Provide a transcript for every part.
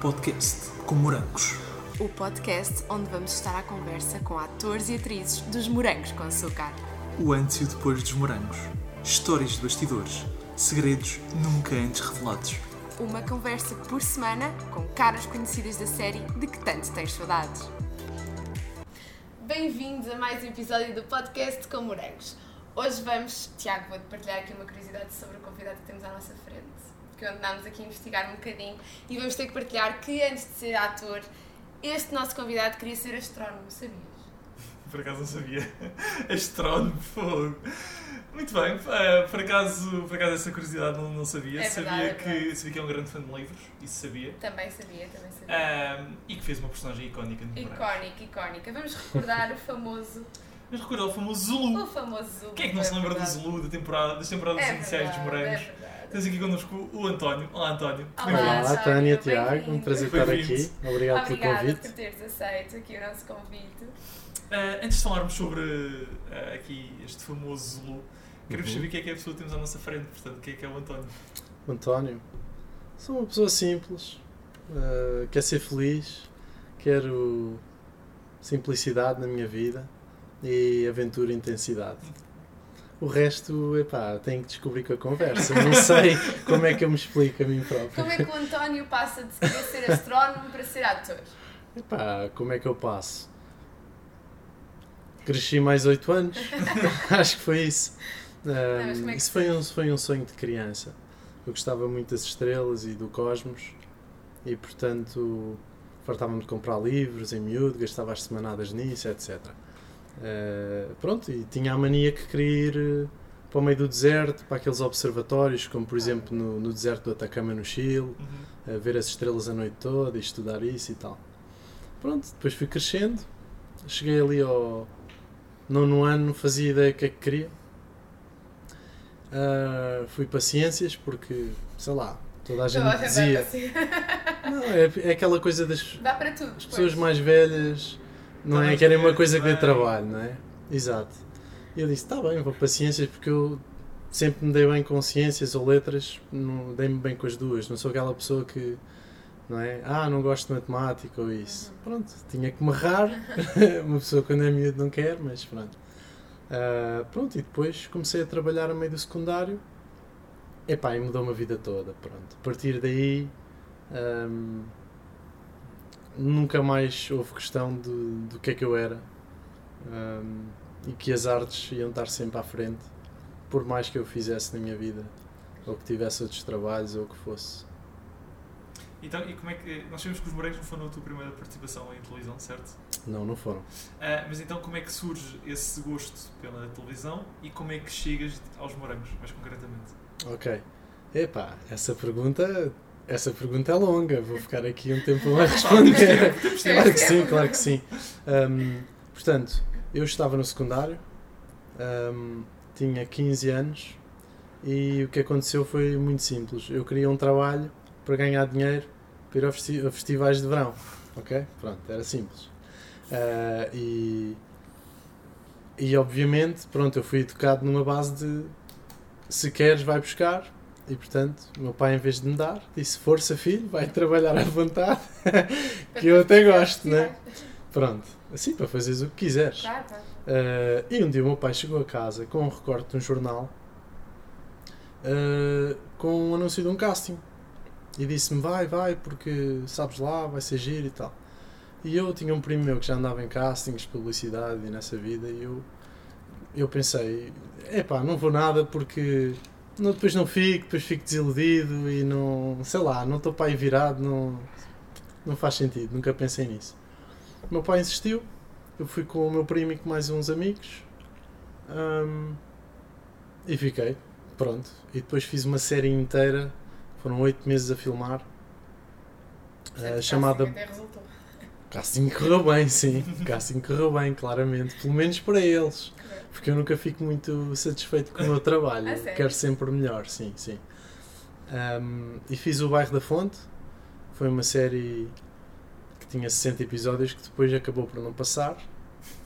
podcast com morangos. O podcast onde vamos estar à conversa com atores e atrizes dos Morangos com Açúcar. O antes e o depois dos morangos. Histórias de bastidores. Segredos nunca antes revelados. Uma conversa por semana com caras conhecidas da série de que tanto tens saudades. Bem-vindos a mais um episódio do podcast com Morangos. Hoje vamos, Tiago, vou-te partilhar aqui uma curiosidade sobre o convidado que temos à nossa frente. Porque andámos aqui a investigar um bocadinho e vamos ter que partilhar que antes de ser ator, este nosso convidado queria ser astrónomo, sabias? Por acaso não sabia. Astrónomo, fogo. Muito bem, eh, por acaso, por acaso essa curiosidade não, não sabia. É verdade, sabia, é que, sabia que é um grande fã de livros, isso sabia. Também sabia, também sabia. Ahm, e que fez uma personagem icónica no. Icónica, icónica. Vamos recordar o famoso. Mas recorda o famoso Zulu. O famoso Zulu. Quem é que não se lembra do verdade. Zulu, da temporada, das temporadas É iniciais dos verdade, Morangos? É. Tens aqui connosco o António. Olá, António. Olá. Olá, António, Tânia, Tiago, um prazer estar aqui. Obrigado pelo Obrigada por convite. teres aceito aqui o nosso convite. Ah, antes de falarmos sobre ah, aqui este famoso Zulu, queremos Uhum. saber quem é que é a pessoa que temos à nossa frente, portanto, quem é que é o António? O António, sou uma pessoa simples, uh, quero ser feliz, quero simplicidade na minha vida e aventura e intensidade. O resto, epá, tenho que descobrir com a conversa. Não sei como é que eu me explico a mim próprio. Como é que o António passa de querer ser astrónomo para ser ator? Epá, como é que eu passo? Cresci mais 8 anos, acho que foi isso. Como é isso foi um, foi um sonho de criança. Eu gostava muito das estrelas e do cosmos e, portanto, fartava-me de comprar livros em miúdo, gastava as semanadas nisso, etc. Ah, pronto, e tinha a mania que queria ir eh, para o meio do deserto, para aqueles observatórios, como por exemplo no, no deserto do Atacama, no Chile, Uhum. a ver as estrelas a noite toda e estudar isso e tal. Pronto, depois fui crescendo, cheguei ali ao nono ano, não fazia ideia do que é que queria. Ah, fui para ciências porque, sei lá, toda a gente dizia. Não, é, é aquela coisa das Dá para tudo. as pessoas mais velhas, não é? Querem uma coisa que dê trabalho, não é? Exato. E eu disse, está bem, vou para ciências porque eu sempre me dei bem com ciências ou letras, não dei-me bem com as duas. Não sou aquela pessoa que, não é? Ah, não gosto de matemática ou isso. Pronto, tinha que me errar. uma pessoa quando é miúdo não quer, mas pronto. Ah, pronto, e depois comecei a trabalhar a meio do secundário. Epá, e mudou-me a vida toda, pronto. A partir daí... ahm, nunca mais houve questão de, do que é que eu era Ahm, e que as artes iam estar sempre à frente, por mais que eu fizesse na minha vida, ou que tivesse outros trabalhos, ou o que fosse. Então, e como é que. Nós sabemos que os Morangos não foram a tua primeira participação em televisão, certo? Não, não foram. Ah, mas então, como é que surge esse gosto pela televisão e como é que chegas aos Morangos, mais concretamente? Ok. Epá, essa pergunta, essa pergunta é longa, vou ficar aqui um tempo a responder. claro que sim, claro que sim. Ahm, portanto, eu estava no secundário, ahm, tinha 15 anos e o que aconteceu foi muito simples. Eu queria um trabalho para ganhar dinheiro para ir a festi- a festivais de verão. Ok? Pronto, era simples. Ah, e, e obviamente, pronto, eu fui educado numa base de se queres, vai buscar. E portanto, o meu pai, em vez de me dar, disse: Força, filho, vai trabalhar à vontade, que eu até gosto, né? Pronto, assim para fazeres o que quiseres. Claro, claro. Uh, e um dia o meu pai chegou a casa com um recorte de um jornal uh, com um anúncio de um casting e disse-me: Vai, vai, porque sabes lá, vai ser giro e tal. E eu tinha um primo meu que já andava em castings, publicidade e nessa vida, e eu, eu pensei: Epá, não vou nada porque não, depois não fico, depois fico desiludido e não, sei lá, não estou para aí virado, não, não faz sentido, nunca pensei nisso. O meu pai insistiu, eu fui com o meu primo e com mais uns amigos hum, e fiquei, pronto. E depois fiz uma série inteira, foram oito meses a filmar, Certo, chamada. Até resultou. Casting correu bem, sim. Casting correu bem, claramente. Pelo menos para eles. Porque eu nunca fico muito satisfeito com o meu trabalho. Quero sempre melhor, sim, sim. Hum, e fiz o Bairro da Fonte. Foi uma série que tinha 60 episódios que depois acabou por não passar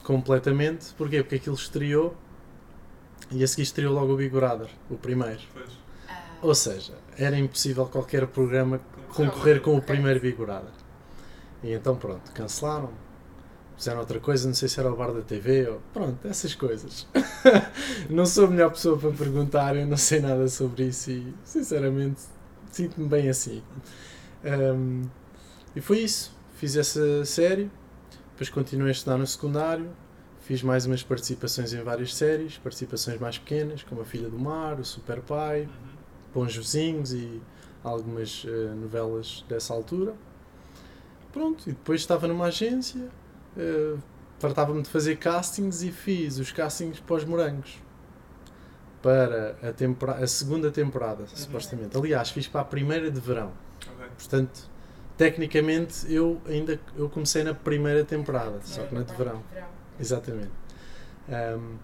completamente. Porquê? Porque aquilo estreou e a seguir estreou logo o Big Brother, o primeiro. Pois. Ou seja, era impossível qualquer programa concorrer com o primeiro Big Brother. E então pronto, cancelaram. Fizeram outra coisa, não sei se era o bar da TV ou. Pronto, essas coisas. não sou a melhor pessoa para perguntar, eu não sei nada sobre isso e sinceramente sinto-me bem assim. Ahm, e foi isso. Fiz essa série, depois continuei a estudar no secundário, fiz mais umas participações em várias séries, participações mais pequenas, como A Filha do Mar, O Super Pai, Uhum. Bons Vizinhos e algumas eh, novelas dessa altura. Pronto, e depois estava numa agência, eh, tratava-me de fazer castings e fiz os castings para os morangos. Para a, a segunda temporada, supostamente. Aliás, fiz para a primeira de verão. Ok. Portanto, tecnicamente eu ainda eu comecei na primeira temporada, só que na de verão. Exatamente. Um,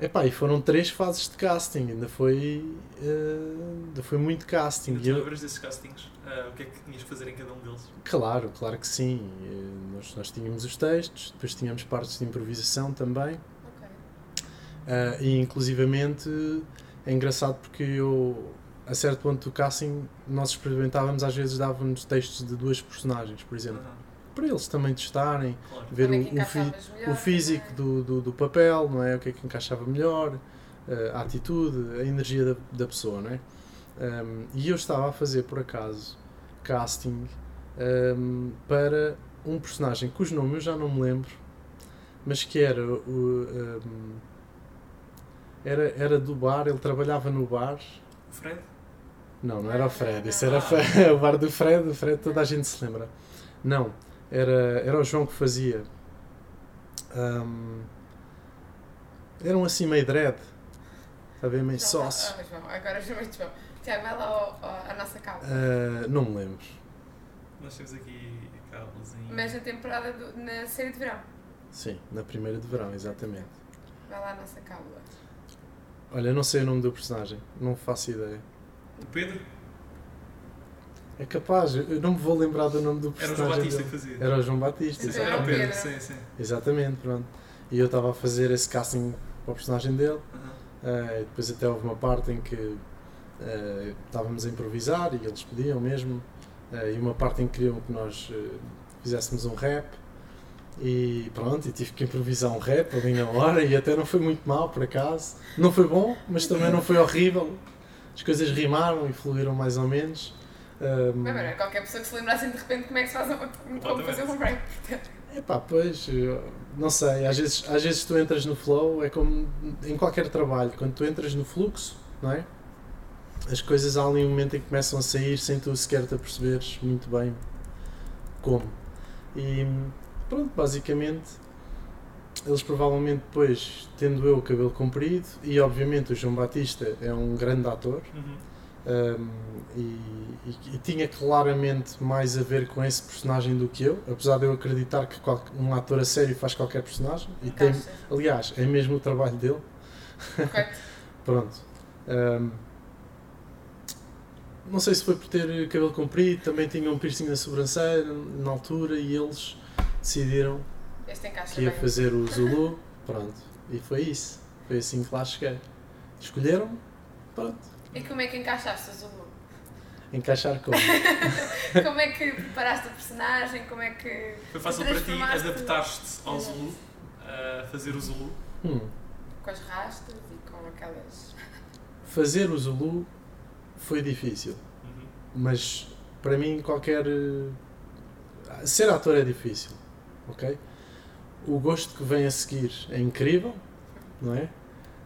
epá, e foram três fases de casting, ainda foi, eh, ainda foi muito casting. E te eu- lembras desses castings? Ah, o que é que tinhas que fazer em cada um deles? Claro, claro que sim. Eh, Nós, nós tínhamos os textos, depois tínhamos partes de improvisação também. Ok. Ah, e inclusivamente é engraçado porque eu, a certo ponto do casting, nós experimentávamos, às vezes dávamos textos de duas personagens, por exemplo, Aham, para eles também testarem, claro. ver é o, que o, fi- melhor, o físico é? do, do, do papel, não é? O que é que encaixava melhor, eh, a atitude, a energia da, da pessoa, não é? Um, e eu estava a fazer, por acaso, casting um, para um personagem cujo nome eu já não me lembro, mas que era o. um, era, era do bar, ele trabalhava no bar. O Fred? Não, não era o Fred, esse era o bar do Fred, o Fred toda a gente se lembra. Não, era, era o João que fazia. Um, eram assim meio dread. Está a ver, meio sócio. ah, João, agora chama-te João. Tiago, vai lá ao- ao- à nossa capa. Ah, não me lembro. Nós temos aqui a. Mas na temporada, do- na série de verão. Sim, na primeira de verão, exatamente. Vai lá à nossa cábula. Olha, não sei o nome do personagem, não faço ideia. O Pedro? É capaz, eu não me vou lembrar do nome do Era o personagem. João Batista dele. que fazia. Era o João Batista, Então Era o Pedro. Sim, sim. Exatamente, pronto. E eu estava a fazer esse casting para o personagem dele. E depois até houve uma parte em que ah, estávamos a improvisar e eles pediam mesmo. ah, e uma parte em que queriam que nós fizéssemos um rap. E pronto, e tive que improvisar um rap ali na hora e até não foi muito mal por acaso. Não foi bom, mas também não foi horrível. As coisas rimaram e fluíram mais ou menos. Ah, Mas, mano, qualquer pessoa que se lembrasse de repente como é que se faz uma, como fazer um rap. portanto. Epá, pois, eu não sei, às vezes, às vezes tu entras no flow, é como em qualquer trabalho, quando tu entras no fluxo, não é? As coisas há ali um momento em que começam a sair sem tu sequer te aperceberes muito bem como. E pronto, basicamente, eles provavelmente depois, tendo eu o cabelo comprido, e obviamente o João Batista é um grande ator, Uhum. Um, e, e- e tinha claramente mais a ver com esse personagem do que eu, apesar de eu acreditar que qual- um ator a sério faz qualquer personagem, e tem, aliás, é mesmo o trabalho dele. Pronto. Um, não sei se foi por ter cabelo comprido, também tinha um piercing na sobrancelha na altura e eles decidiram que ia bem. fazer o Zulu. Pronto. E foi isso. Foi assim que lá cheguei. Escolheram, pronto. E como é que encaixaste o Zulu? Encaixar como? Como é que preparaste a personagem? Como é que. Foi fácil para ti adaptar-te ao. Zulu, a fazer o Zulu. Hum. com as rastas e com aquelas. Fazer o Zulu foi difícil, Uhum. mas para mim qualquer. eh, Ser ator é difícil, ok? O gosto que vem a seguir é incrível, não é?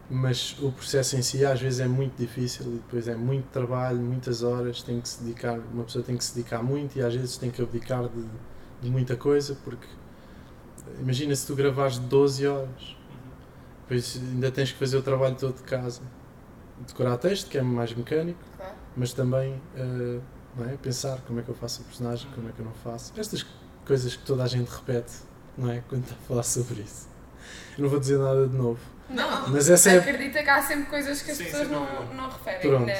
Mas o processo em si às vezes é muito difícil e depois é muito trabalho, muitas horas, tem que se dedicar, uma pessoa tem que se dedicar muito e às vezes tem que abdicar de, de muita coisa porque imagina se tu gravares 12 horas. Depois ainda tens que fazer o trabalho todo de casa. Decorar texto, que é mais mecânico, Claro. mas também eh, não é? pensar como é que eu faço o personagem, como é que eu não faço. Estas coisas que toda a gente repete não é? quando está a falar sobre isso. Eu não vou dizer nada de novo. Não, Mas essa é, acredita que há sempre coisas que as Sim, pessoas sem não, dúvida. não referem Pronto.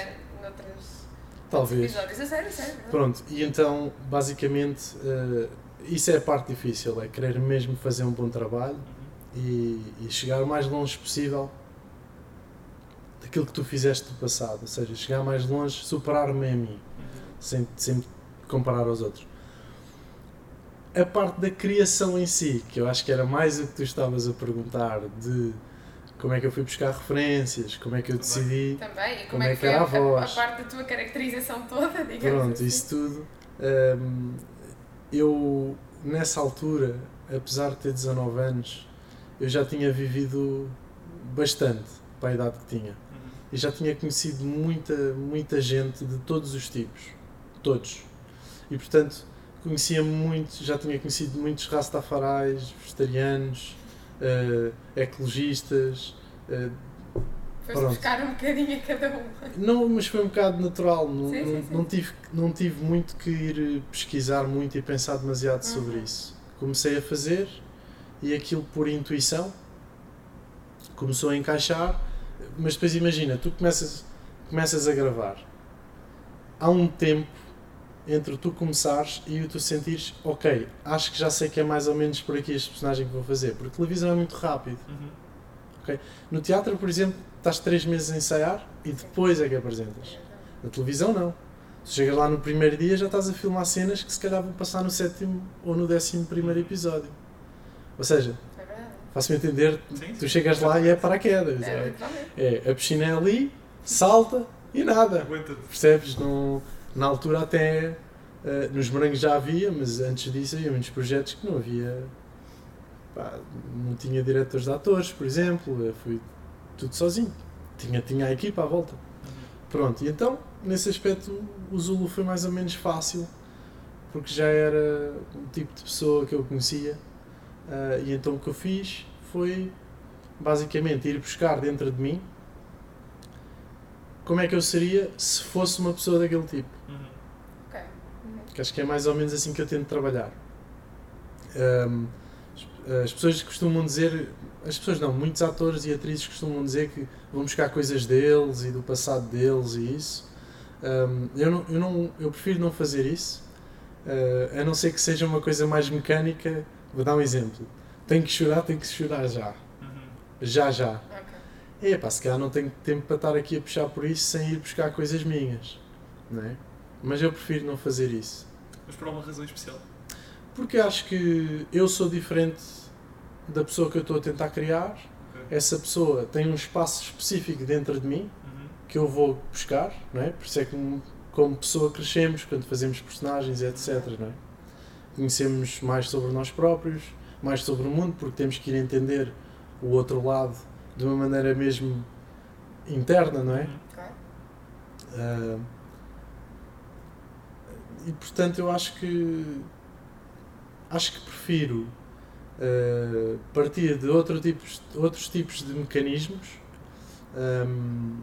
noutros talvez. episódios. A sério, a sério. Pronto, e então, basicamente, eh, isso é a parte difícil, é querer mesmo fazer um bom trabalho e, e chegar o mais longe possível daquilo que tu fizeste no passado, ou seja, chegar mais longe, superar-me a mim, sem, sem me comparar aos outros. A parte da criação em si, que eu acho que era mais o que tu estavas a perguntar, de como é que eu fui buscar referências, como é que eu decidi. Também, e como, Como é é que foi era a, a voz? a parte da tua caracterização toda, digamos Pronto, assim. isso tudo. hum, eu, nessa altura, apesar de ter 19 anos, eu já tinha vivido bastante para a idade que tinha. Uhum. E já tinha conhecido muita, muita gente de todos os tipos. Todos. E portanto, conhecia muito, já tinha conhecido muitos rastafarais, vegetarianos, eh, ecologistas. eh, Foste pronto. buscar um bocadinho a cada um. não, mas foi um bocado natural. Não, Sim, sim, sim. não tive, não tive muito que ir pesquisar muito e pensar demasiado sobre Uhum. isso. Comecei a fazer e aquilo por intuição começou a encaixar. Mas depois imagina, tu começas, começas a gravar. Há um tempo entre tu começares e o tu sentires, ok, acho que já sei que é mais ou menos por aqui este personagem que vou fazer. Porque televisão é muito rápido. Uhum. No teatro, por exemplo, estás três meses a ensaiar e depois é que apresentas. Na televisão, não. Tu chegas lá no primeiro dia já estás a filmar cenas que se calhar vão passar no sétimo ou no décimo primeiro episódio. Ou seja, É faço-me entender, Sim, tu sim. chegas lá e é paraquedas. É, É, é, a piscina é ali, salta e nada. Aguenta-te. Percebes? Não, na altura até eh, nos morangos já havia, mas antes disso havia muitos projetos que não havia. pá, não tinha diretores de atores, por exemplo. Fui tudo sozinho. Tinha, tinha a equipa à volta. Pronto, e então, nesse aspecto, o Zulu foi mais ou menos fácil, porque já era um tipo de pessoa que eu conhecia. ah, e então o que eu fiz foi, basicamente, ir buscar dentro de mim como é que eu seria se fosse uma pessoa daquele tipo. Que acho que é mais ou menos assim que eu tento trabalhar. Ahm, as- as pessoas costumam dizer, as pessoas não, muitos atores e atrizes costumam dizer que vão buscar coisas deles e do passado deles e isso. Ahm, eu, não, eu, não, eu prefiro não fazer isso, ah, a não ser que seja uma coisa mais mecânica. Vou dar um exemplo. Tenho que chorar, tenho que chorar já. Uhum. Já, já. Ok. É pá, se calhar não tenho tempo para estar aqui a puxar por isso sem ir buscar coisas minhas. Não é? Mas eu prefiro não fazer isso. Mas por alguma razão especial. Porque acho que eu sou diferente da pessoa que eu estou a tentar criar. Ok. Essa pessoa tem um espaço específico dentro de mim Uhum. que eu vou buscar, não é? Por isso é que como, pessoa crescemos quando fazemos personagens, etc. Não é? Conhecemos mais sobre nós próprios, mais sobre o mundo, porque temos que ir entender o outro lado de uma maneira mesmo interna, não é? Uhum. Claro. E portanto eu acho que acho que prefiro ah, partir de outro tipos, outros tipos de mecanismos ahm,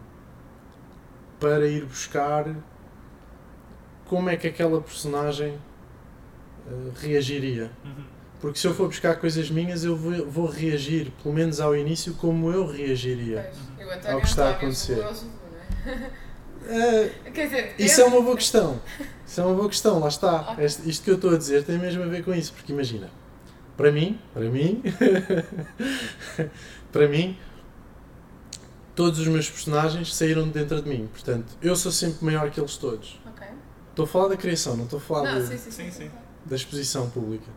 para ir buscar como é que aquela personagem ah, reagiria. Uhum. Porque se eu for buscar coisas minhas, eu vou, vou reagir, pelo menos ao início, como eu reagiria. Pois. E António Ao que está a acontecer. o Zulu, é? Quer dizer, Isso é uma boa questão. Isso é uma boa questão, lá está. Ok. Este- isto que eu estou a dizer tem mesmo a ver com isso, porque imagina, para mim, para mim, para mim, todos os meus personagens saíram de dentro de mim. Portanto, eu sou sempre maior que eles todos. Ok. Estou a falar da criação, não estou a falar Não, de- sim, sim, Sim, da exposição pública.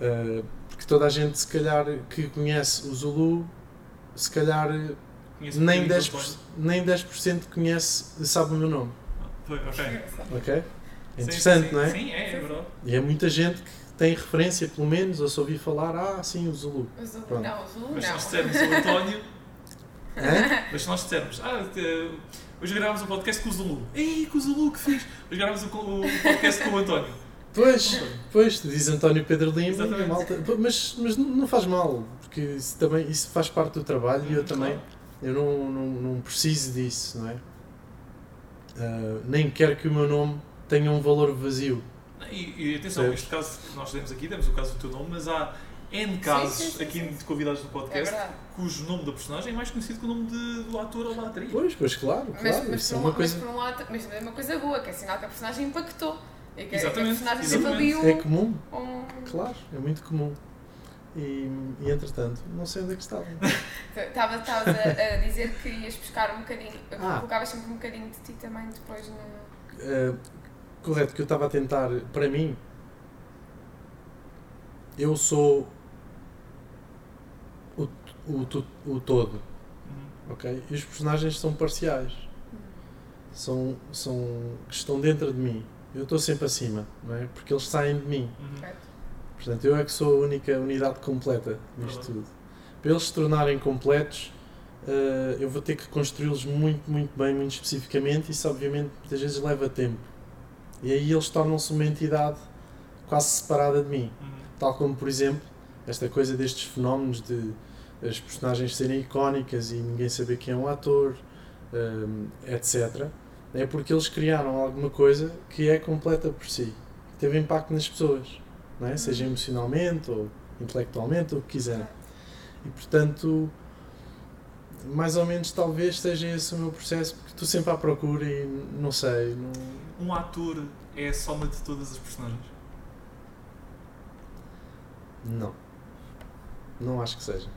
Ah, porque toda a gente, se calhar, que conhece o Zulu, se calhar Um nem bocadinho 10%, do António. nem 10% conhece, sabe o meu nome. Foi, ok. Ok? É Sim, interessante, sim, não é? Sim, é, é verdade. E é muita gente que tem referência, pelo menos, ou se ouvir falar, ah, sim, o Zulu. O Zulu, Pronto. não, o Zulu Mas se nós não. dissermos o António, Hã? mas se nós dissermos, ah, hoje gravámos um podcast com o Zulu. Ei, com o Zulu, que fiz? Hoje gravámos o, o podcast com o António. Pois, pois, diz António Pedro Lima, e malta, mas, mas não faz mal, porque isso, também, isso faz parte do trabalho e eu Hum, também, claro. Eu não, não, não preciso disso, não é? Ah, nem quero que o meu nome tenha um valor vazio. E, e atenção, Percebes? este caso que nós temos aqui, temos o caso do teu nome, mas há N casos sim, sim, aqui sim. de convidados do É podcast verdade. cujo nome da personagem é mais conhecido que o nome de- do ator ou da atriz. Pois, pois, claro, Mas, claro, mas, isso por é um, uma mas coisa... por um lado, mas é uma coisa boa, que é sinal que a personagem impactou. E que, que a Exatamente, personagem teve ali exatamente. um. É comum, um- claro, é muito comum. E, e entretanto, não sei onde é que estavam. Estavas a, a dizer que ias buscar um bocadinho, Ah. colocavas sempre um bocadinho de ti também depois na. Uh, correto, que eu estava a tentar, para mim, eu sou o, o, tu- o todo, Uhum. ok? E os personagens são parciais, são, são, estão dentro de mim. Eu estou sempre acima, não é? Porque eles saem de mim. Uhum. Correto? Portanto, eu é que sou a única unidade completa nisto Verdade. tudo. Para eles se tornarem completos, eh, eu vou ter que construí-los muito, muito bem, muito especificamente. Isso, obviamente, muitas vezes leva tempo. E aí eles tornam-se uma entidade quase separada de mim. Uhum. Tal como, por exemplo, esta coisa destes fenómenos de as personagens serem icónicas e ninguém saber quem é um ator, hum, etc. É porque eles criaram alguma coisa que é completa por si, que teve impacto nas pessoas, é? seja emocionalmente ou intelectualmente, ou o que quiserem. E portanto, mais ou menos talvez seja esse o meu processo, porque estou sempre à procura e não sei. Não... Um ator é a soma de todas as personagens? Não. Não acho que seja.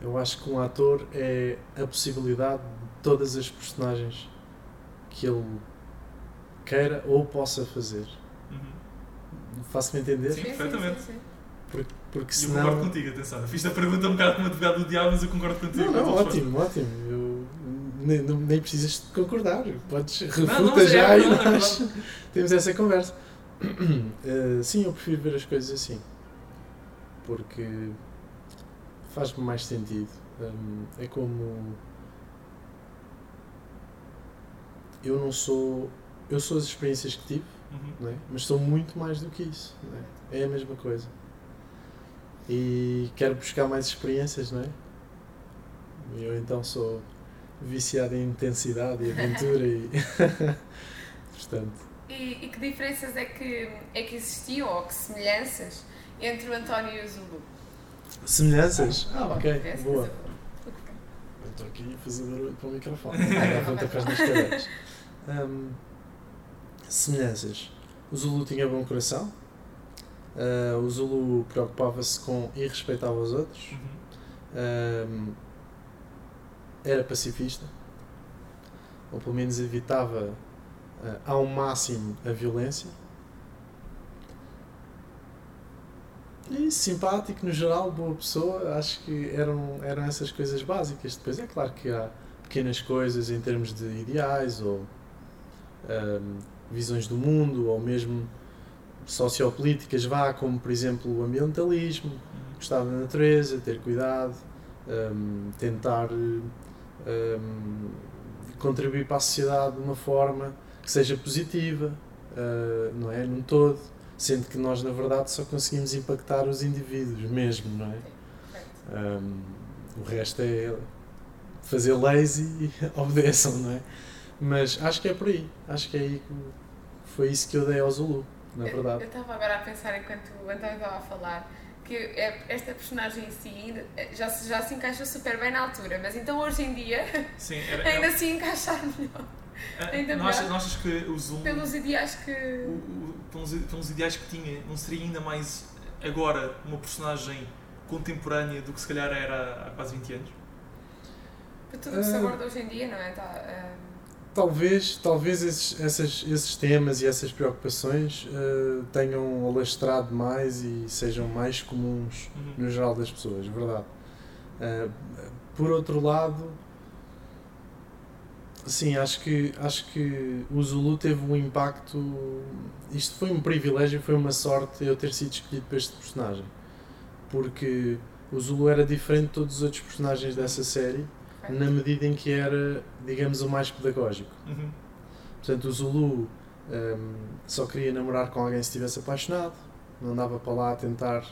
Eu acho que um ator é a possibilidade de todas as personagens que ele queira ou possa fazer. Faço-me entender? Sim, perfeitamente. sim, sim. Porque, porque E eu concordo senão. contigo, atenção. Fiz a pergunta um bocado como advogado do diabo, mas eu concordo contigo. Não, não, ótimo, ótimo. Eu, nem, não- nem precisas de concordar. Podes refuta não, mas é já e é nós temos essa conversa. Eh, sim, eu prefiro ver as coisas assim. Porque faz-me mais sentido. Hum, é como. Eu não sou. Eu sou as experiências que tive, Uhum. não é? mas sou muito mais do que isso. Não é? é a mesma coisa. E quero buscar mais experiências, não é? E Eu então sou viciado em intensidade e aventura e. Portanto. E, e que diferenças é que, é que existiam ou que semelhanças entre o António e o Zulu? Semelhanças? Ah, ok, Diferenças? boa. Eu estou aqui a fazer barulho para o microfone. Dá pontapés nas cadeiras. Hum, semelhanças. O Zulu tinha bom coração. Ah, o Zulu preocupava-se com e respeitava os outros. Uhum. Hum, era pacifista. Ou pelo menos evitava ah, ao máximo a violência. E simpático, no geral, boa pessoa, acho que eram, eram essas coisas básicas. Depois é claro que há pequenas coisas em termos de ideais ou visões do mundo ou mesmo sociopolíticas, vá, como por exemplo o ambientalismo, gostar da natureza, ter cuidado, ahm, tentar ahm, contribuir para a sociedade de uma forma que seja positiva, ah, não é? Num todo, sendo que nós na verdade só conseguimos impactar os indivíduos mesmo, não é? Um, o resto é fazer leis e obedeçam, não é? Mas acho que é por aí. Acho que é aí que foi isso que eu dei ao Zulu, na Eu verdade. estava agora a pensar enquanto o António estava a falar que é- esta personagem em si ainda- já, se- já se encaixou super bem na altura, mas então hoje em dia Sim, era, ainda se encaixar melhor era- ainda não, achas, não achas que o Zulu, pelos ideais que. o- o- pelos, pelos ideais que tinha, não seria ainda mais agora uma personagem contemporânea do que se calhar era há quase 20 anos? Por tudo o que se Ah. aborda hoje em dia, não é? Tá, ah, Talvez, talvez esses, essas, esses temas e essas preocupações eh, tenham alastrado mais e sejam mais comuns Uhum. no geral das pessoas, verdade. Uh, por outro lado, sim, acho que, acho que o Zulu teve um impacto. Isto foi um privilégio, foi uma sorte eu ter sido escolhido para este personagem, porque o Zulu era diferente de todos os outros personagens dessa série? Na medida em que era, digamos, o mais pedagógico. Uhum. Portanto, o Zulu hum, só queria namorar com alguém se estivesse apaixonado, não andava para lá a tentar,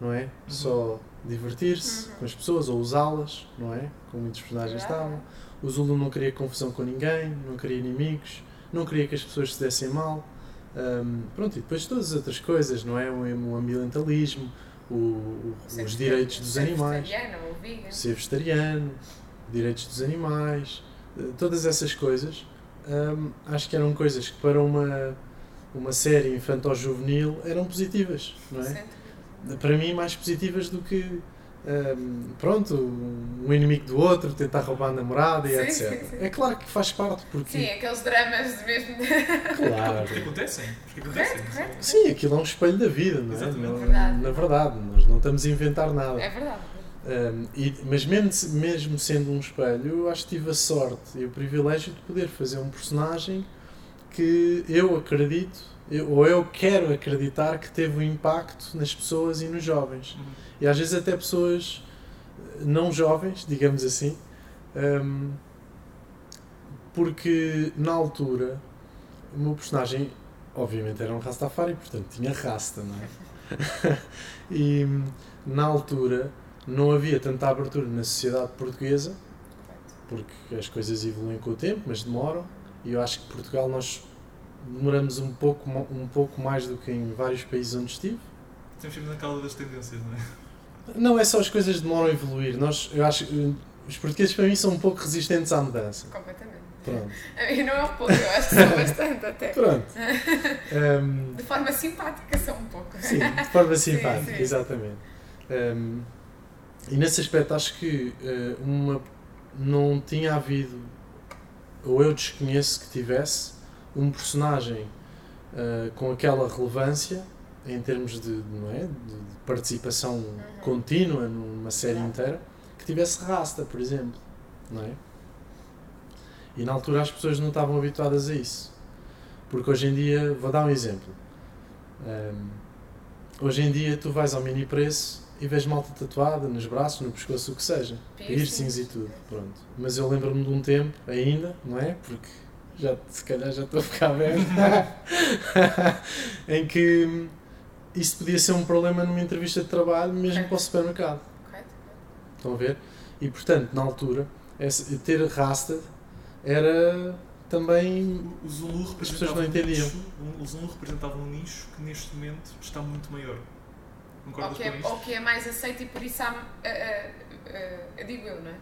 não é? Só divertir-se Uhum. com as pessoas ou usá-las, não é? Como muitos personagens estavam. O Zulu não queria confusão com ninguém, não queria inimigos, não queria que as pessoas se dessem mal. Hum, pronto, e depois todas as outras coisas, não é? O, o ambientalismo, o- o- Ser os vegetariano- direitos dos ser animais vegetariano ou vegan. ser vegetariano, direitos dos animais, eh, todas essas coisas, hum, acho que eram coisas que para uma, uma série infantil-juvenil eram positivas, não é? Para mim, mais positivas do que. hum, pronto, um inimigo do outro, tentar roubar a namorada e Sim, etc. sim, sim. É claro que faz parte, porque. Sim, aqueles dramas mesmo. Claro. Porque acontecem. Porque Correto, acontecem. correto. Sim, aquilo é um espelho da vida, não é? Exatamente. Não- Verdade. Na verdade, nós não estamos a inventar nada. É verdade. Um, e- mas mesmo, mesmo sendo um espelho, eu acho que tive a sorte e o privilégio de poder fazer um personagem que eu acredito, eu- ou eu quero acreditar que teve um impacto nas pessoas e nos jovens. Uhum. E às vezes até pessoas eh, não jovens, digamos assim, um, porque na altura o meu personagem, obviamente, era um Rastafari, portanto tinha rasta, não é? e na altura não havia tanta abertura na sociedade portuguesa, porque as coisas evoluem com o tempo, mas demoram, e eu acho que Portugal nós demoramos um pouco, um pouco mais do que em vários países onde estive. Temos sempre na cauda das tendências, não é? Não é só as coisas demoram a evoluir, nós, eu acho que eh, os portugueses para mim são um pouco resistentes à mudança. Completamente. Pronto. A mim não é um pouco, eu acho que são bastante até. Pronto. Hum, De forma simpática são um pouco. Sim, de forma simpática, sim. exatamente. Um, e nesse aspecto acho que uh, uma, não tinha havido, ou eu desconheço que tivesse, um personagem uh, com aquela relevância em termos de, não é, de participação contínua numa série inteira, que tivesse rasta, por exemplo. Não é? E na altura as pessoas não estavam habituadas a isso. Porque hoje em dia, vou dar um exemplo. Um, hoje em dia tu vais ao mini preço e vês malta tatuada nos braços, no pescoço, o que seja. Piercings e tudo, pronto. Mas eu lembro-me de um tempo ainda, não é? Porque já, se calhar já estou a ficar velho, em que isso podia ser um problema numa entrevista de trabalho, mesmo para o supermercado. Correto? Estão a ver? E portanto, na altura, esse- ter rasta era também. O Zulu pessoas representava não um entendiam. nicho, um- o Zulu representava um nicho que neste momento está muito maior. Ou Concordas que, com é, isto? ou que é mais aceito e por isso há. ah, ah, ah, digo eu, não é?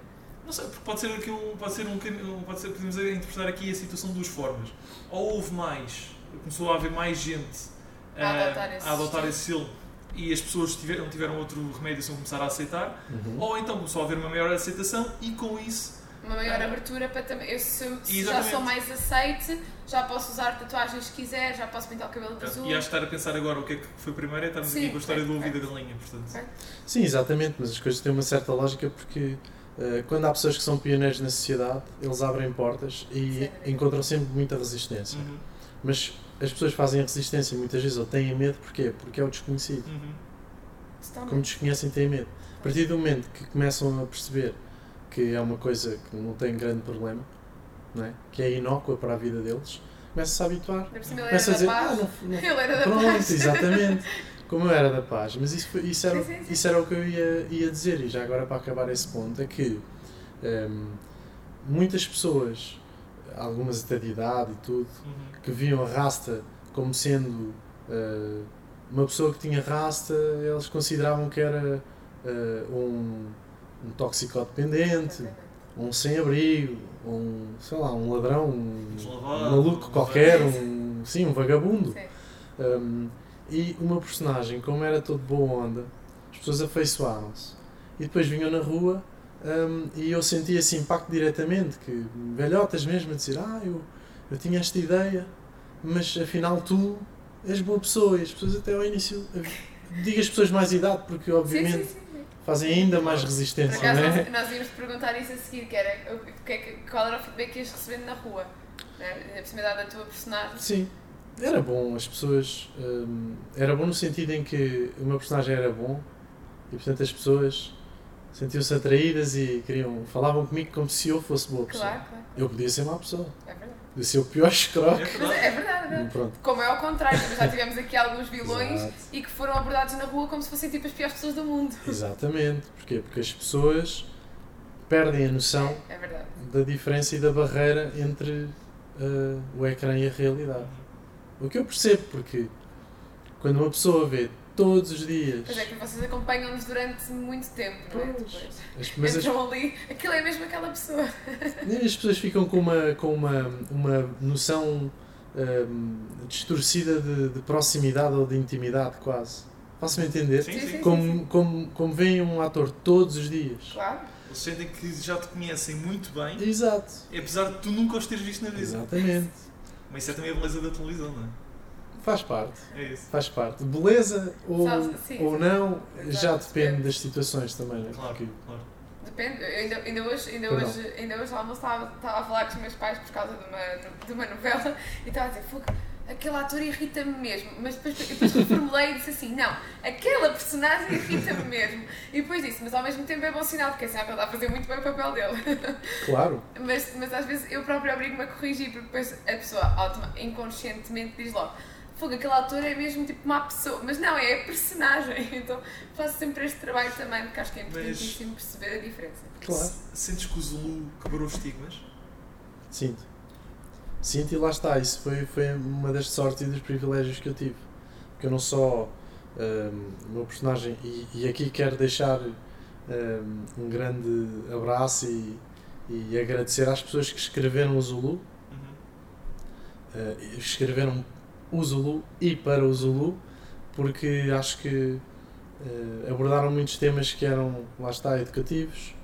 Não sei, porque pode ser aqui um. Pode ser um. Pode ser, podemos interpretar aqui a situação de duas formas. Ou houve mais, começou a haver mais gente A adotar esse a adotar esse estilo e as pessoas tiveram, tiveram outro remédio só começaram a aceitar. Uhum. Ou então começou a haver uma maior aceitação e com isso. Uma maior Ah. abertura para também. Eu se, se já sou mais aceite, já posso usar tatuagens se quiser, já posso pintar o cabelo de azul. E acho que estar a pensar agora o que é que foi primeiro é estarmos Sim, aqui com a história do correto, ovo e da galinha. Portanto, Correto. Sim, exatamente, mas as coisas têm uma certa lógica porque eh, quando há pessoas que são pioneiros na sociedade, eles abrem portas e Sim. encontram sempre muita resistência. uhum, Mas as pessoas fazem a resistência muitas vezes ou têm medo, porquê? Porque é o desconhecido. uhum. Como desconhecem, têm medo. A partir do momento que começam a perceber que é uma coisa que não tem grande problema, não é? que é inócua para a vida deles, começam-se a habituar. Começam a era dizer, da ah, paz. não, não Ele era da Pronto, paz. exatamente. Como eu era da paz. Mas isso, foi- isso, era, Sim, sim, sim. isso era o que eu ia, ia dizer. E já agora para acabar esse ponto, é que hum, muitas pessoas, algumas até de idade e tudo, Uhum. que viam a rasta como sendo uh, uma pessoa que tinha rasta, eles consideravam que era uh, um, um toxicodependente, um sem-abrigo, um, sei lá, um ladrão, um, um maluco qualquer, um, sim, um vagabundo. Um, e meu personagem, como era todo boa onda, as pessoas afeiçoaram-se. E depois vinham na rua um, e eu sentia esse impacto diretamente, que velhotas mesmo a dizer, ah, eu, eu tinha esta ideia, mas afinal tu és boa pessoa. E as pessoas até ao início, digo as pessoas mais idade, porque obviamente sim, sim. sim. Fazem ainda mais Por resistência, acaso é? nós, nós íamos perguntar isso a seguir, que era o que é que- qual era o feedback que ias recebendo na rua. Né? A proximidade da tua personagem. Sim, era bom, as pessoas. hum, era bom no sentido em que o meu personagem era bom e portanto as pessoas sentiam-se atraídas e queriam. falavam comigo como se eu fosse boa pessoa. Claro, claro. Eu podia ser má pessoa, É podia ser o pior escroque. É verdade. é verdade, é verdade. Pronto. Como é ao contrário, já tivemos aqui alguns vilões e que foram abordados na rua como se fossem tipo as piores pessoas do mundo. Exatamente. Porquê? Porque as pessoas perdem a noção É verdade. da diferença e da barreira entre uh, o ecrã e a realidade. O que eu percebo, porque quando uma pessoa vê todos os dias. Pois é que vocês acompanham-nos durante muito tempo, não é? Pois. Depois. as- mas as Entram ali, aquilo é mesmo aquela pessoa. Nem As pessoas ficam com uma, com uma, uma noção hum, distorcida de, de proximidade ou de intimidade, quase. Faço-me entender? Sim, Sim. Como, como, como veem um ator todos os dias. Claro. Eles sentem que já te conhecem muito bem, Exato. apesar de tu nunca os teres visto na vida. Exatamente. Mas isso é também a beleza da televisão, não Faz parte. é? É isso. Faz parte. Beleza ou, Sabe, sim, ou sim. não, já Exato, depende depende. das situações também, né? Claro, Porque- claro. Depende, eu ainda, ainda hoje, ainda Perdão. hoje, ainda hoje ao almoço estava, estava a falar com os meus pais por causa de uma, de uma novela e estava a dizer, fogo, aquele ator irrita-me mesmo. Mas depois, depois reformulei e disse assim, não, aquela personagem irrita-me mesmo. E depois disse, mas ao mesmo tempo é bom sinal, porque é sinal que ele está a fazer muito bem o papel dele. Claro. Mas, mas às vezes eu própria obrigo-me a corrigir, porque depois a pessoa inconscientemente diz logo, fogo, aquele ator é mesmo tipo uma pessoa. Mas não, é a personagem. Então faço sempre este trabalho também, porque acho que é Mas- importantíssimo perceber a diferença. Claro. Sentes que o Zulu quebrou estigmas? Sinto. Sinto e lá está. Isso foi, foi uma das sortes e dos privilégios que eu tive. Porque eu não só hum, o meu personagem, e, e aqui quero deixar hum, um grande abraço e, e agradecer às pessoas que escreveram o Zulu, Uhum. eh, escreveram o Zulu e para o Zulu, porque acho que eh, abordaram muitos temas que eram, lá está, educativos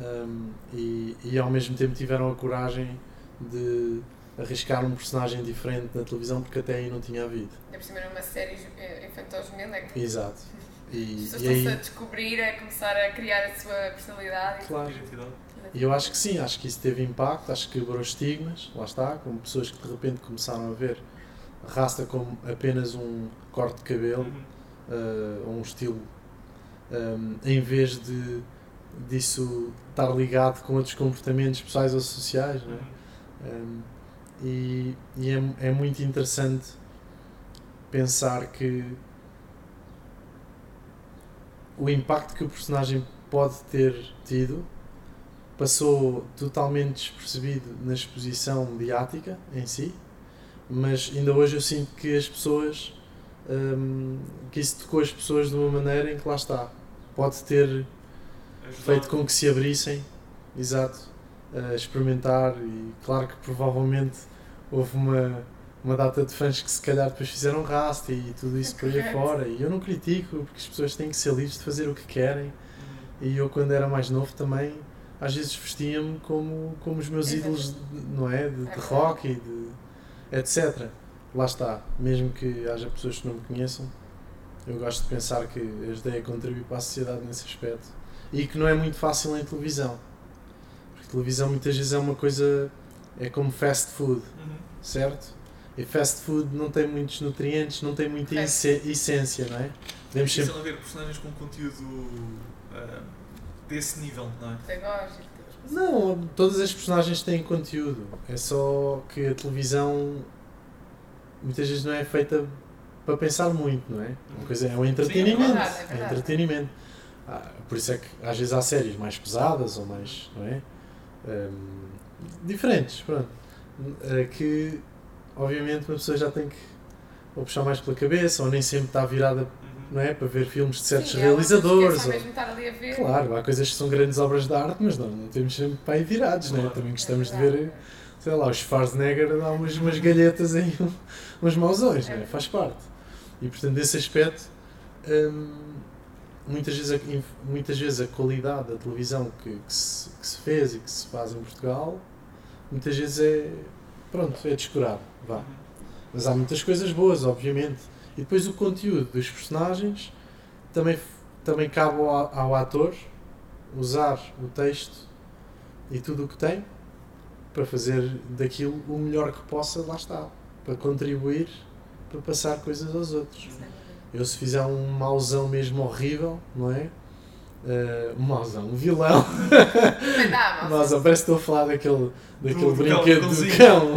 um, e, e ao mesmo tempo tiveram a coragem de arriscar um personagem diferente na televisão porque até aí não tinha havido. Ainda por cima era uma série eh, infantil-juvenil, é que Exato. as E, pessoas e estão-se a aí, descobrir, a começar a criar a sua personalidade. claro. Identidade. E eu acho que sim, acho que isso teve impacto, acho que quebrou estigmas, lá está, como pessoas que de repente começaram a ver raça como apenas um corte de cabelo Uhum. uh, ou um estilo, um, em vez de disso estar ligado com outros comportamentos pessoais ou sociais, é? Uhum. Um, e e é, é muito interessante pensar que o impacto que o personagem pode ter tido passou totalmente despercebido na exposição mediática em si, mas ainda hoje eu sinto que as pessoas um, que isso tocou as pessoas de uma maneira em que lá está pode ter Ajudar. feito com que se abrissem, exato, a experimentar e claro que provavelmente houve uma, uma data de fãs que se calhar depois fizeram raste e tudo isso por aí Correto. fora e eu não critico porque as pessoas têm que ser livres de fazer o que querem Uhum. e eu quando era mais novo também às vezes vestia-me como, como os meus Exato. ídolos, de- não é? De, de verdade. rock e de etc. Lá está, mesmo que haja pessoas que não me conheçam, eu gosto de pensar que ajudei a contribuir para a sociedade nesse aspecto e que não é muito fácil em televisão. Porque televisão muitas vezes é uma coisa, é como fast food, Uhum. certo? E fast food não tem muitos nutrientes, não tem muita essência, não é? Devemos sempre Difícil haver personagens com conteúdo ah, desse nível, não é? Pedagógico. Não, todas as personagens têm conteúdo. É só que a televisão muitas vezes não é feita para pensar muito, não é? Uma coisa é um entretenimento. verdade, é é verdade. entretenimento. Ah, por isso é que às vezes há séries mais pesadas ou mais, não é? Hum, diferentes, pronto. Eh, Que obviamente uma pessoa já tem que ou puxar mais pela cabeça ou nem sempre está virada. Não é? Para ver filmes de certos Sim, é é realizadores. ou- mesmo estar ali a ver. Claro, há coisas que são grandes obras de arte, mas não, não temos sempre para aí virados, né? Claro. Também gostamos de ver, sei lá, o Schwarzenegger dar umas, umas galhetas aí, uns mausões, né? Faz parte. E portanto, nesse aspecto, hum, muitas, vezes a, muitas vezes a qualidade da televisão que, que, se, que se fez e que se faz em Portugal, muitas vezes é, pronto, é descurado, vá. Mas há muitas coisas boas, obviamente. E depois o conteúdo dos personagens também, também cabe ao, ao ator usar o texto e tudo o que tem para fazer daquilo o melhor que possa, lá está. Para contribuir, para passar coisas aos outros. Eu se fizer um mauzão mesmo horrível, não é? Eh, um mauzão, um vilão. Nossa, parece que estou a falar daquele, daquele Do- do cão, brinquedo do do cãozinho. cão.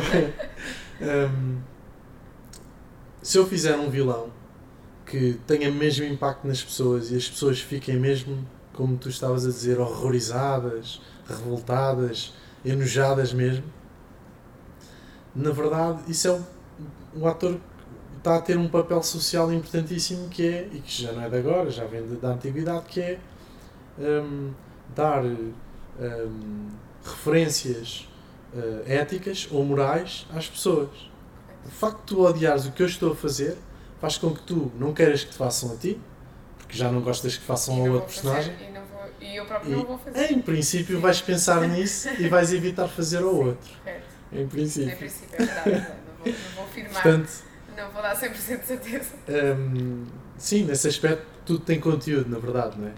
Hum, se eu fizer um vilão que tenha mesmo impacto nas pessoas e as pessoas fiquem mesmo, como tu estavas a dizer, horrorizadas, revoltadas, enojadas mesmo, na verdade, isso é um, um ator que está a ter um papel social importantíssimo que é, e que já não é de agora, já vem da antiguidade, que é hum, dar hum, referências eh, éticas ou morais às pessoas. O facto de tu odiares o que eu estou a fazer faz com que tu não queiras que te façam a ti que já não gostas que façam E a outro vou fazer, personagem. E, não vou, e eu próprio não vou fazer. E, em princípio vais pensar nisso e vais evitar fazer ao Sim, outro. certo. Em Em princípio. princípio, é verdade. não vou, não vou afirmar, Portanto, não vou dar 100% de certeza. hum, sim, nesse aspecto tudo tem conteúdo, na verdade, não é?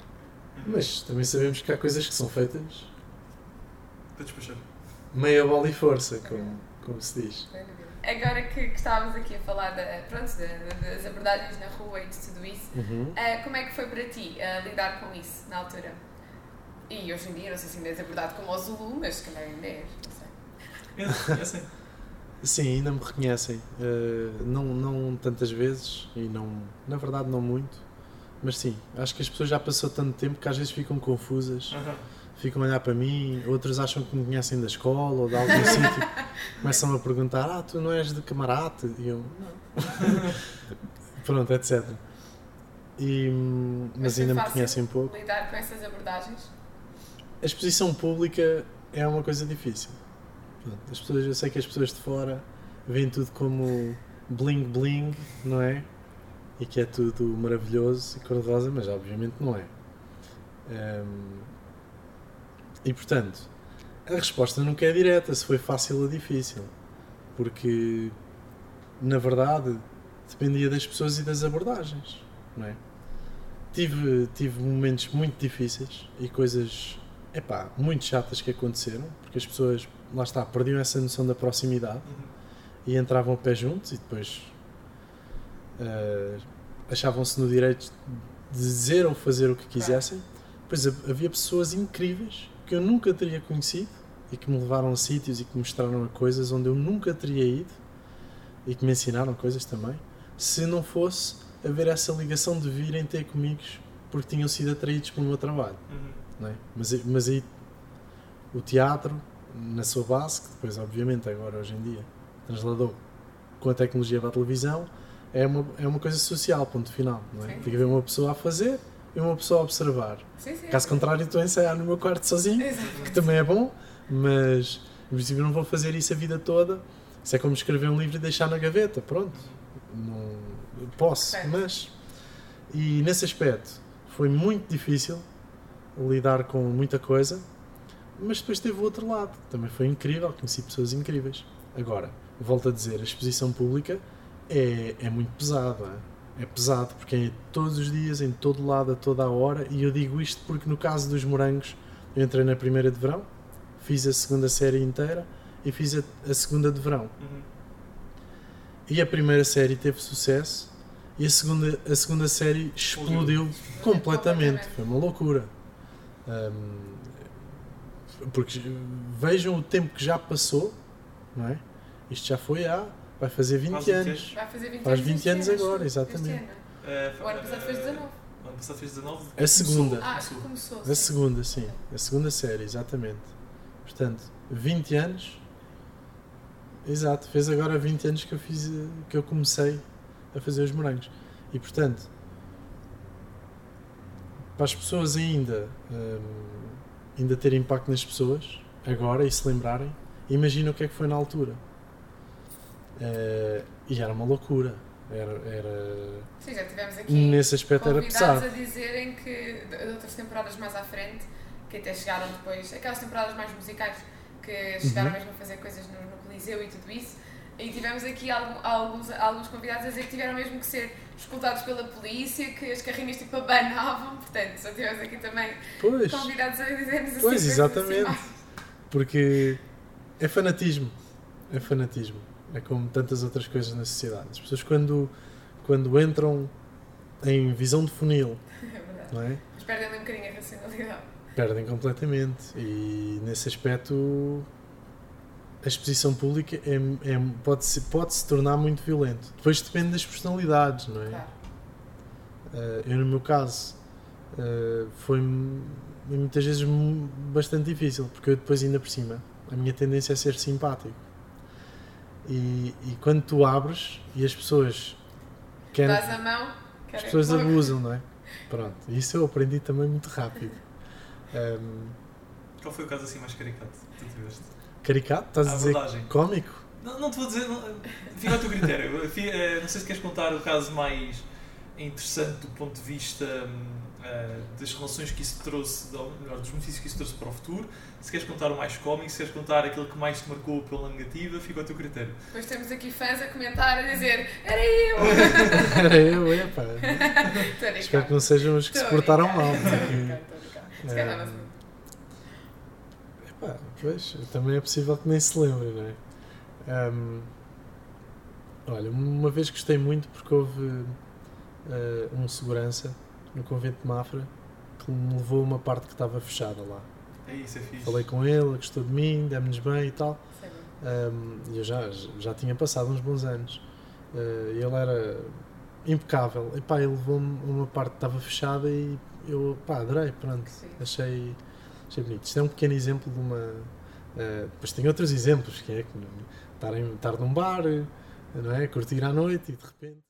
Mas também sabemos que há coisas que são feitas Para despachar. meia bola e força, como, como se diz. Agora que, que estávamos aqui a falar da, pronto, da- das abordagens na rua e de tudo isso, Uhum. ah, como é que foi para ti ah, lidar com isso na altura? E hoje em dia, não sei se ainda és abordado como o Zulu, mas se calhar ainda és, não sei. É assim. Sim, ainda me reconhecem. Uh, não, não tantas vezes e não, na verdade não muito. Mas sim, acho que as pessoas já passou tanto tempo que às vezes ficam confusas, Aham. Ficam a olhar para mim, outros acham que me conhecem da escola ou de algum sítio, começam a perguntar: Ah, tu não és de camarate? E eu, não. Pronto, etc. E, mas foi ainda me conhecem pouco. Lidar com essas abordagens? A exposição pública é uma coisa difícil. As pessoas, eu sei que as pessoas de fora veem tudo como bling bling, não é? E que é tudo maravilhoso e cor-de-rosa, mas obviamente não é. Hum, e portanto, a resposta nunca é direta se foi fácil ou difícil. Porque, na verdade, dependia das pessoas e das abordagens, não é? Tive, tive momentos muito difíceis e coisas epá, muito chatas que aconteceram, porque as pessoas, lá está, perdiam essa noção da proximidade e entravam a pé juntos e depois ah, achavam-se no direito de dizer ou fazer o que quisessem. Depois ha- havia pessoas incríveis que eu nunca teria conhecido e que me levaram a sítios e que me mostraram a coisas onde eu nunca teria ido e que me ensinaram coisas também, se não fosse haver essa ligação de virem ter comigo porque tinham sido atraídos pelo meu trabalho Uhum. não é? mas, mas aí o teatro, na sua base, que depois, obviamente, agora hoje em dia transladou com a tecnologia para a televisão, é uma, é uma coisa social, ponto final. É? Tem que haver uma pessoa a fazer e uma pessoa a observar. Sim, sim. Caso contrário, estou a ensaiar no meu quarto sozinho, que Exato. também é bom, mas em princípio não vou fazer isso a vida toda. Isso é como escrever um livro e deixar na gaveta, pronto. Não, posso, Certo. mas. E nesse aspecto foi muito difícil lidar com muita coisa, mas depois teve o outro lado. Também foi incrível, conheci pessoas incríveis. Agora, volto a dizer, a exposição pública é, é muito pesada. É pesado porque é todos os dias, em todo lado, a toda a hora. E eu digo isto porque no caso dos morangos, eu entrei na primeira de verão, fiz a segunda série inteira e fiz a, a segunda de verão. Uhum. E a primeira série teve sucesso e a segunda, a segunda série explodiu completamente. Foi uma loucura. Hum, porque vejam o tempo que já passou, não é? Isto já foi há, vai fazer 20 Quase 20 anos. Vai fazer 20 Faz anos 20 este anos ano, agora, este exatamente. ano. Eh, O ano passado fez eh, 19. O ano passado fez 19. A segunda. Ah, acho que começou. A segunda, sim. A segunda série, exatamente. Portanto, 20 anos. Exato, fez agora 20 anos que eu fiz que eu comecei a fazer os morangos. E portanto, para as pessoas ainda hum, ainda ter impacto nas pessoas, agora e se lembrarem, imagina o que é que foi na altura. Eh, e era uma loucura. Era, era Sim, já tivemos aqui nesse aspecto era convidados pesado. a dizerem que de outras temporadas mais à frente, que até chegaram depois, aquelas temporadas mais musicais, que chegaram Uhum. mesmo a fazer coisas no, no Coliseu e tudo isso. E tivemos aqui alguns, alguns convidados a dizer que tiveram mesmo que ser escoltados pela polícia, que as carrinhas tipo abanavam, portanto, só tivemos aqui também Pois. convidados a dizer-nos assim. Pois, exatamente. assim Porque é fanatismo. É fanatismo. É como tantas outras coisas na sociedade. As pessoas quando, quando entram em visão de funil, É não é? Mas perdem um bocadinho a racionalidade. Perdem completamente. E nesse aspecto a exposição pública é, é- pode, se, pode se tornar muito violento. Depois depende das personalidades, não é? Claro. Uh, eu, no meu caso, uh, foi muitas vezes bastante difícil, porque eu depois, ainda por cima, a minha tendência é ser simpático. E, e quando tu abres e as pessoas querem. Dás a mão, As pessoas abusam, não é? Pronto, isso eu aprendi também muito rápido. Um, Qual foi o caso assim mais caricato que tu tiveste? caricato, estás a A dizer abordagem. cómico? Não, não te vou dizer. Não, fica ao teu critério. Eh, Não sei se queres contar o caso mais. É interessante do ponto de vista hum, uh, das relações que isso trouxe, ou melhor, dos benefícios que isso trouxe para o futuro. Se queres contar o mais cómico, se queres contar aquilo que mais te marcou pela negativa, fica ao teu critério. Depois temos aqui fãs a comentar, a dizer Era eu! Era eu, epá. Estou a Espero que não sejam os que se portaram mal. estou a porque- brincar, estou a brincar. Se calhar não Epá, pois, também é possível que nem se lembre, não é? Ahm, olha, uma vez gostei muito porque houve ah, um segurança no convento de Mafra que me levou a uma parte que estava fechada lá. É isso, é fixe. Falei com ele, ele gostou de mim, demos-nos bem e tal. Um, e eu já, já tinha passado uns bons anos. Uh, ele era impecável. E pá, ele levou-me a uma parte que estava fechada e eu pá, adorei, pronto. Sim. Achei, achei bonito. Isto é um pequeno exemplo de uma. Uh, depois tem outros exemplos, que é que estar, em, estar num bar, não é? Curtir à noite e de repente.